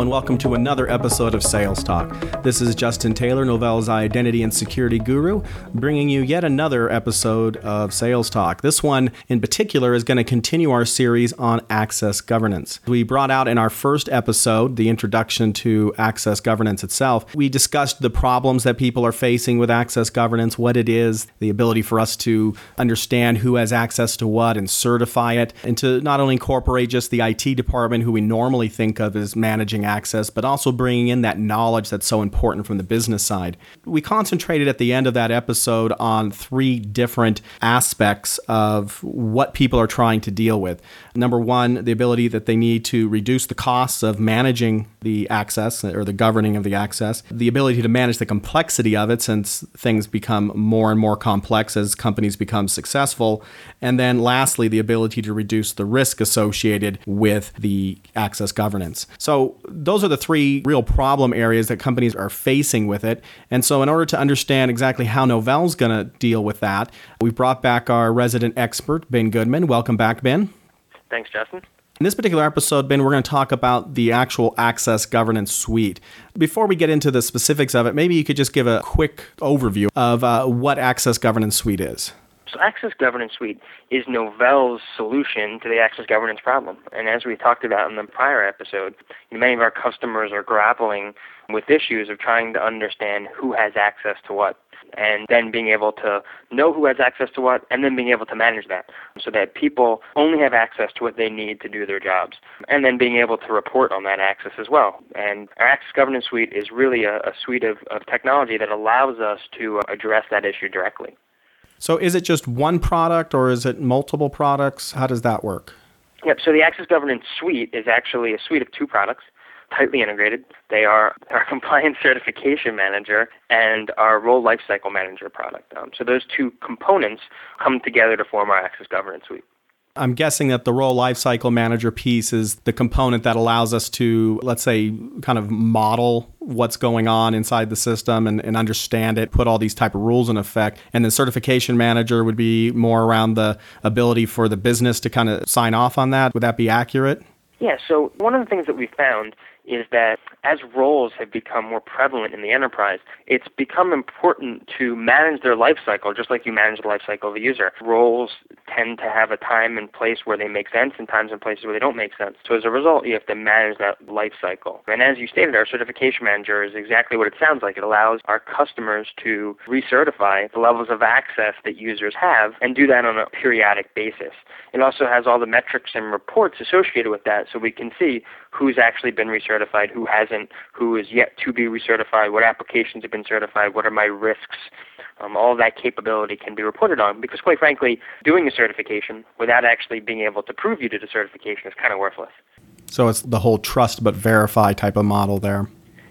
And welcome to another episode of Sales Talk. This is Justin Taylor, Novell's identity and security guru, bringing you yet another episode of Sales Talk. This one, in particular, is going to continue our series on access governance. We brought out in our first episode the introduction to access governance itself. We discussed the problems that people are facing with access governance, what it is, the ability for us to understand who has access to what and certify it, and to not only incorporate just the IT department, who we normally think of as managing access, but also bringing in that knowledge that's so important from the business side. We concentrated at the end of that episode on three different aspects of what people are trying to deal with. Number one, the ability that they need to reduce the costs of managing the access or the governing of the access, the ability to manage the complexity of it since things become more and more complex as companies become successful, and then lastly, the ability to reduce the risk associated with the access governance. So, those are the three real problem areas that companies are facing with it. And so, in order to understand exactly how Novell's going to deal with that, we've brought back our resident expert, Ben Goodman. Welcome back, Ben. Thanks, Justin. In this particular episode, Ben, we're going to talk about the actual Access Governance Suite. Before we get into the specifics of it, maybe you could just give a quick overview of uh, what Access Governance Suite is. So, Access Governance Suite is Novell's solution to the access governance problem. And as we talked about in the prior episode, many of our customers are grappling with issues of trying to understand who has access to what and then being able to know who has access to what, and then being able to manage that so that people only have access to what they need to do their jobs, and then being able to report on that access as well. And our Access Governance Suite is really a, a suite of, of technology that allows us to uh, address that issue directly. So, is it just one product or is it multiple products? How does that work? Yep. So, the Access Governance Suite is actually a suite of two products tightly integrated. They are our compliance certification manager and our role lifecycle manager product. Um, so those two components come together to form our Access Governance Suite. I'm guessing that the role lifecycle manager piece is the component that allows us to, let's say, kind of model what's going on inside the system and, and understand it, put all these type of rules in effect. And then certification manager would be more around the ability for the business to kind of sign off on that. Would that be accurate? Yeah, so one of the things that we found is that as roles have become more prevalent in the enterprise, it's become important to manage their life cycle just like you manage the life cycle of a user. Roles tend to have a time and place where they make sense and times and places where they don't make sense. So as a result, you have to manage that life cycle. And as you stated, our certification manager is exactly what it sounds like. It allows our customers to recertify the levels of access that users have and do that on a periodic basis. It also has all the metrics and reports associated with that so we can see who's actually been recertified, who hasn't, who is yet to be recertified, what applications have been certified, what are my risks. Um, all that capability can be reported on because, quite frankly, doing a certification without actually being able to prove you did a certification is kind of worthless. So it's the whole trust but verify type of model there.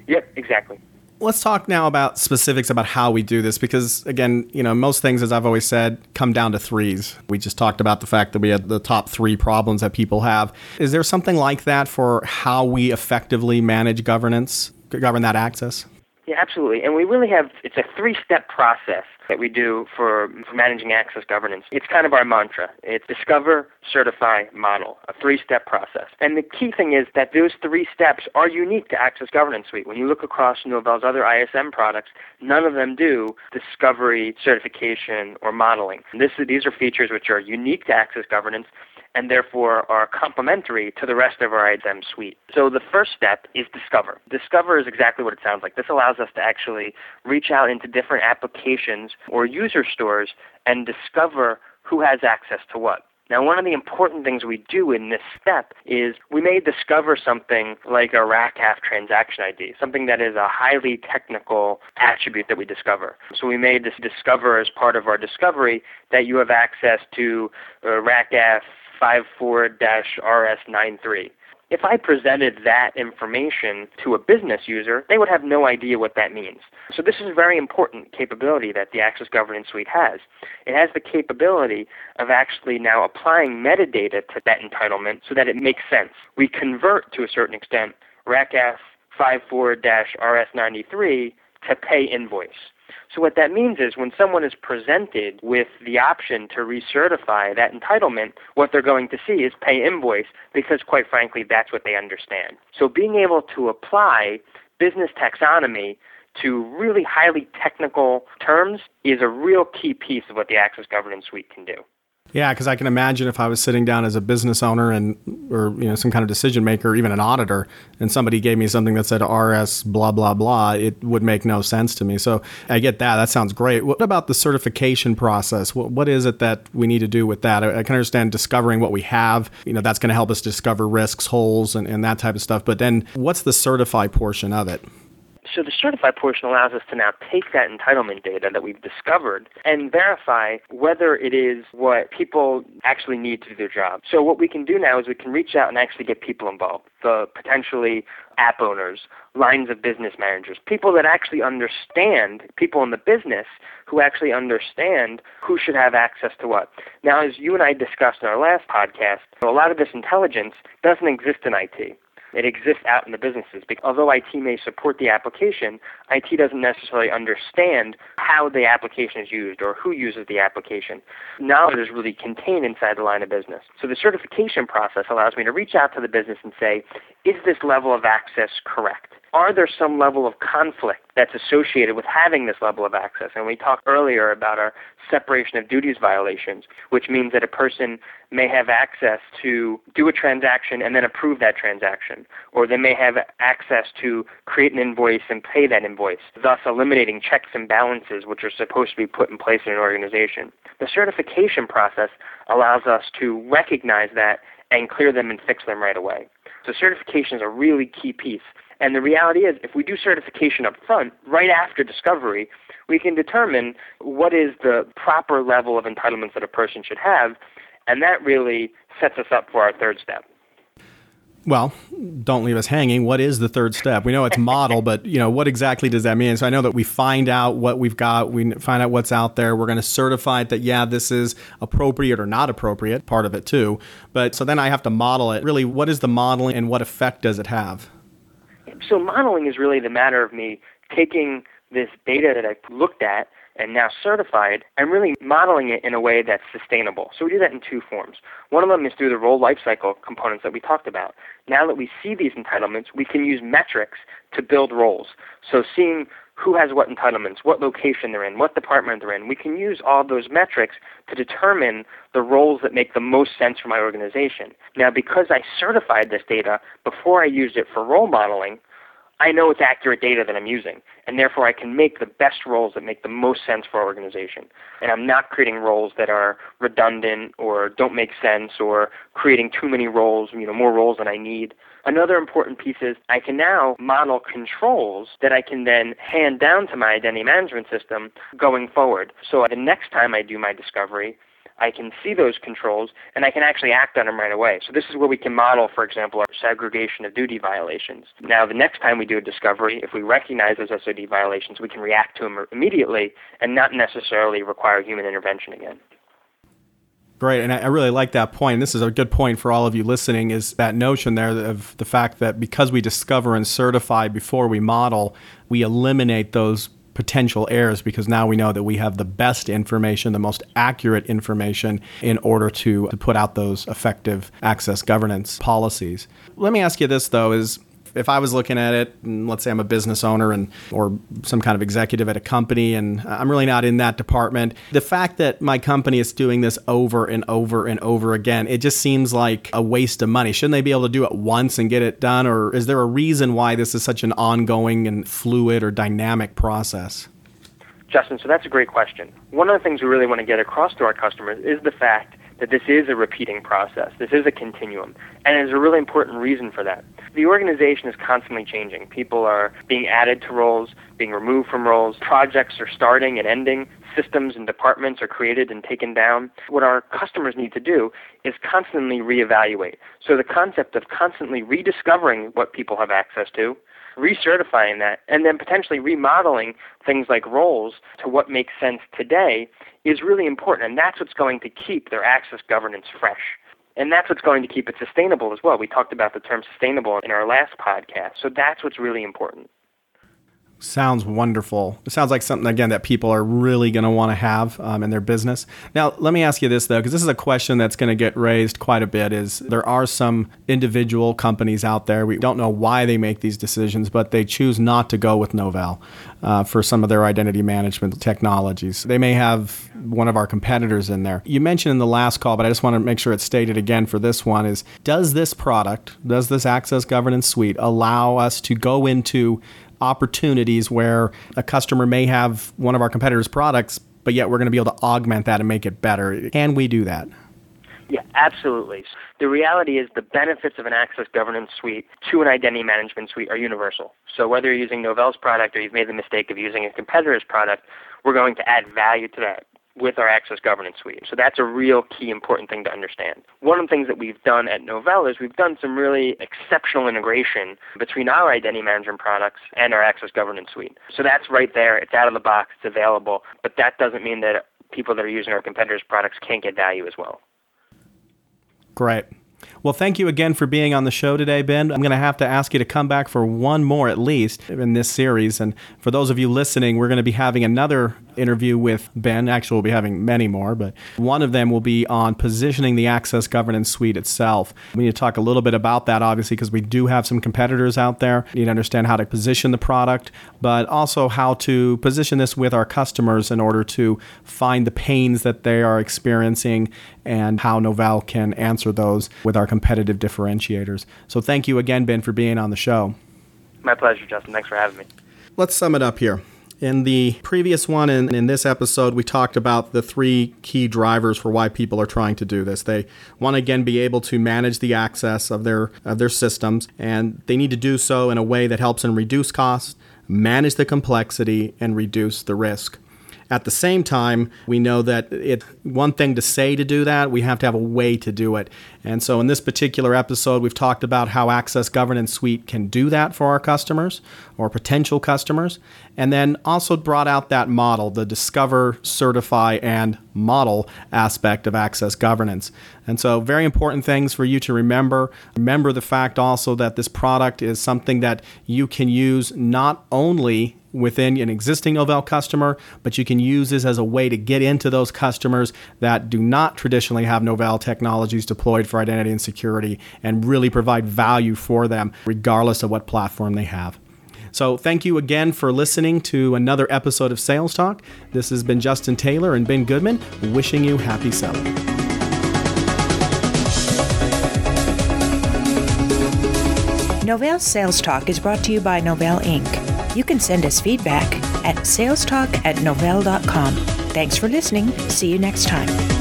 Yep, exactly let's talk now about specifics about how we do this because again you know most things as i've always said come down to threes. We just talked about the fact that we had the top three problems that people have. Is there something like that for how we effectively manage governance govern that access yeah, absolutely. And we really have, it's a three step process that we do for, for managing access governance. It's kind of our mantra. It's discover, certify, model, a three step process. And the key thing is that those three steps are unique to Access Governance Suite. When you look across Novell's other ISM products, none of them do discovery, certification, or modeling. This, these are features which are unique to Access Governance and therefore are complementary to the rest of our ISM suite. So the first step is discover. Discover is exactly what it sounds like. This allows us to actually reach out into different applications or user stores and discover who has access to what. Now, one of the important things we do in this step is we may discover something like a RACF transaction ID, something that is a highly technical attribute that we discover. So we may just discover as part of our discovery that you have access to uh, RACF 54-RS93. If I presented that information to a business user, they would have no idea what that means. So this is a very important capability that the Access Governance Suite has. It has the capability of actually now applying metadata to that entitlement so that it makes sense. We convert to a certain extent RACF 54-RS93 to pay invoice. So what that means is when someone is presented with the option to recertify that entitlement, what they're going to see is pay invoice because quite frankly that's what they understand. So being able to apply business taxonomy to really highly technical terms is a real key piece of what the Access Governance Suite can do. Yeah, because I can imagine if I was sitting down as a business owner and or you know some kind of decision maker, even an auditor, and somebody gave me something that said RS blah blah blah, it would make no sense to me. So I get that. That sounds great. What about the certification process? what, what is it that we need to do with that? I, I can understand discovering what we have. You know, that's going to help us discover risks, holes, and, and that type of stuff. But then, what's the certify portion of it? So the certify portion allows us to now take that entitlement data that we've discovered and verify whether it is what people actually need to do their job. So what we can do now is we can reach out and actually get people involved, the potentially app owners, lines of business managers, people that actually understand, people in the business who actually understand who should have access to what. Now, as you and I discussed in our last podcast, a lot of this intelligence doesn't exist in IT. It exists out in the businesses. Because although IT may support the application, IT doesn't necessarily understand how the application is used or who uses the application. Knowledge is really contained inside the line of business. So the certification process allows me to reach out to the business and say, is this level of access correct? Are there some level of conflict that's associated with having this level of access? And we talked earlier about our separation of duties violations, which means that a person may have access to do a transaction and then approve that transaction, or they may have access to create an invoice and pay that invoice, thus eliminating checks and balances which are supposed to be put in place in an organization. The certification process allows us to recognize that and clear them and fix them right away. So certification is a really key piece. And the reality is, if we do certification up front, right after discovery, we can determine what is the proper level of entitlements that a person should have, and that really sets us up for our third step. Well, don't leave us hanging. What is the third step? We know it's model, but you know what exactly does that mean? So I know that we find out what we've got, we find out what's out there. We're going to certify it that yeah, this is appropriate or not appropriate, part of it too. But so then I have to model it. Really, what is the modeling and what effect does it have? So modeling is really the matter of me taking this data that I've looked at and now certified and really modeling it in a way that's sustainable. So we do that in two forms. One of them is through the role lifecycle components that we talked about. Now that we see these entitlements, we can use metrics to build roles. So seeing who has what entitlements, what location they're in, what department they're in. We can use all those metrics to determine the roles that make the most sense for my organization. Now, because I certified this data before I used it for role modeling, I know it's accurate data that I'm using, and therefore I can make the best roles that make the most sense for our organization. And I'm not creating roles that are redundant or don't make sense or creating too many roles, you know, more roles than I need. Another important piece is I can now model controls that I can then hand down to my identity management system going forward. So the next time I do my discovery, I can see those controls and I can actually act on them right away. So this is where we can model, for example, our segregation of duty violations. Now, the next time we do a discovery, if we recognize those SOD violations, we can react to them immediately and not necessarily require human intervention again. Great, and I really like that point. This is a good point for all of you listening. Is that notion there of the fact that because we discover and certify before we model, we eliminate those potential errors because now we know that we have the best information, the most accurate information in order to, to put out those effective access governance policies. Let me ask you this though is if I was looking at it, and let's say I'm a business owner and or some kind of executive at a company, and I'm really not in that department, the fact that my company is doing this over and over and over again, it just seems like a waste of money. Shouldn't they be able to do it once and get it done, or is there a reason why this is such an ongoing and fluid or dynamic process? Justin, so that's a great question. One of the things we really want to get across to our customers is the fact that this is a repeating process. This is a continuum. And there's a really important reason for that. The organization is constantly changing. People are being added to roles, being removed from roles. Projects are starting and ending. Systems and departments are created and taken down. What our customers need to do is constantly reevaluate. So the concept of constantly rediscovering what people have access to, recertifying that, and then potentially remodeling things like roles to what makes sense today is really important. And that's what's going to keep their access governance fresh. And that's what's going to keep it sustainable as well. We talked about the term sustainable in our last podcast. So that's what's really important. Sounds wonderful. It sounds like something, again, that people are really going to want to have um, in their business. Now, let me ask you this, though, because this is a question that's going to get raised quite a bit is there are some individual companies out there, we don't know why they make these decisions, but they choose not to go with Novell uh, for some of their identity management technologies. They may have one of our competitors in there. You mentioned in the last call, but I just want to make sure it's stated again for this one is does this product, does this Access Governance Suite allow us to go into opportunities where a customer may have one of our competitors' products, but yet we're going to be able to augment that and make it better. Can we do that? Yeah, absolutely. The reality is the benefits of an access governance suite to an identity management suite are universal. So whether you're using Novell's product or you've made the mistake of using a competitor's product, we're going to add value to that with our access governance suite. So that's a real key important thing to understand. One of the things that we've done at Novell is we've done some really exceptional integration between our identity management products and our access governance suite. So that's right there. It's out of the box. It's available. But that doesn't mean that people that are using our competitors' products can't get value as well. Great. Well, thank you again for being on the show today, Ben. I'm going to have to ask you to come back for one more at least in this series. And for those of you listening, we're going to be having another interview with Ben. Actually, we'll be having many more, but one of them will be on positioning the Access Governance Suite itself. We need to talk a little bit about that, obviously, because we do have some competitors out there. We need to understand how to position the product, but also how to position this with our customers in order to find the pains that they are experiencing and how Novell can answer those with our competitive differentiators. So thank you again, Ben, for being on the show. My pleasure, Justin. Thanks for having me. Let's sum it up here. In the previous one and in this episode, we talked about the three key drivers for why people are trying to do this. They want to again be able to manage the access of their of their systems, and they need to do so in a way that helps them reduce costs, manage the complexity, and reduce the risk. At the same time, we know that it's one thing to say to do that, we have to have a way to do it. And so in this particular episode, we've talked about how Access Governance Suite can do that for our customers or potential customers, and then also brought out that model, the discover, certify, and model aspect of access governance. And so, very important things for you to remember. Remember the fact also that this product is something that you can use not only within an existing Novell customer, but you can use this as a way to get into those customers that do not traditionally have Novell technologies deployed for identity and security and really provide value for them, regardless of what platform they have. So, thank you again for listening to another episode of Sales Talk. This has been Justin Taylor and Ben Goodman wishing you happy selling. Novell Sales Talk is brought to you by Novell Inc. You can send us feedback at salestalk at novell.com. Thanks for listening. See you next time.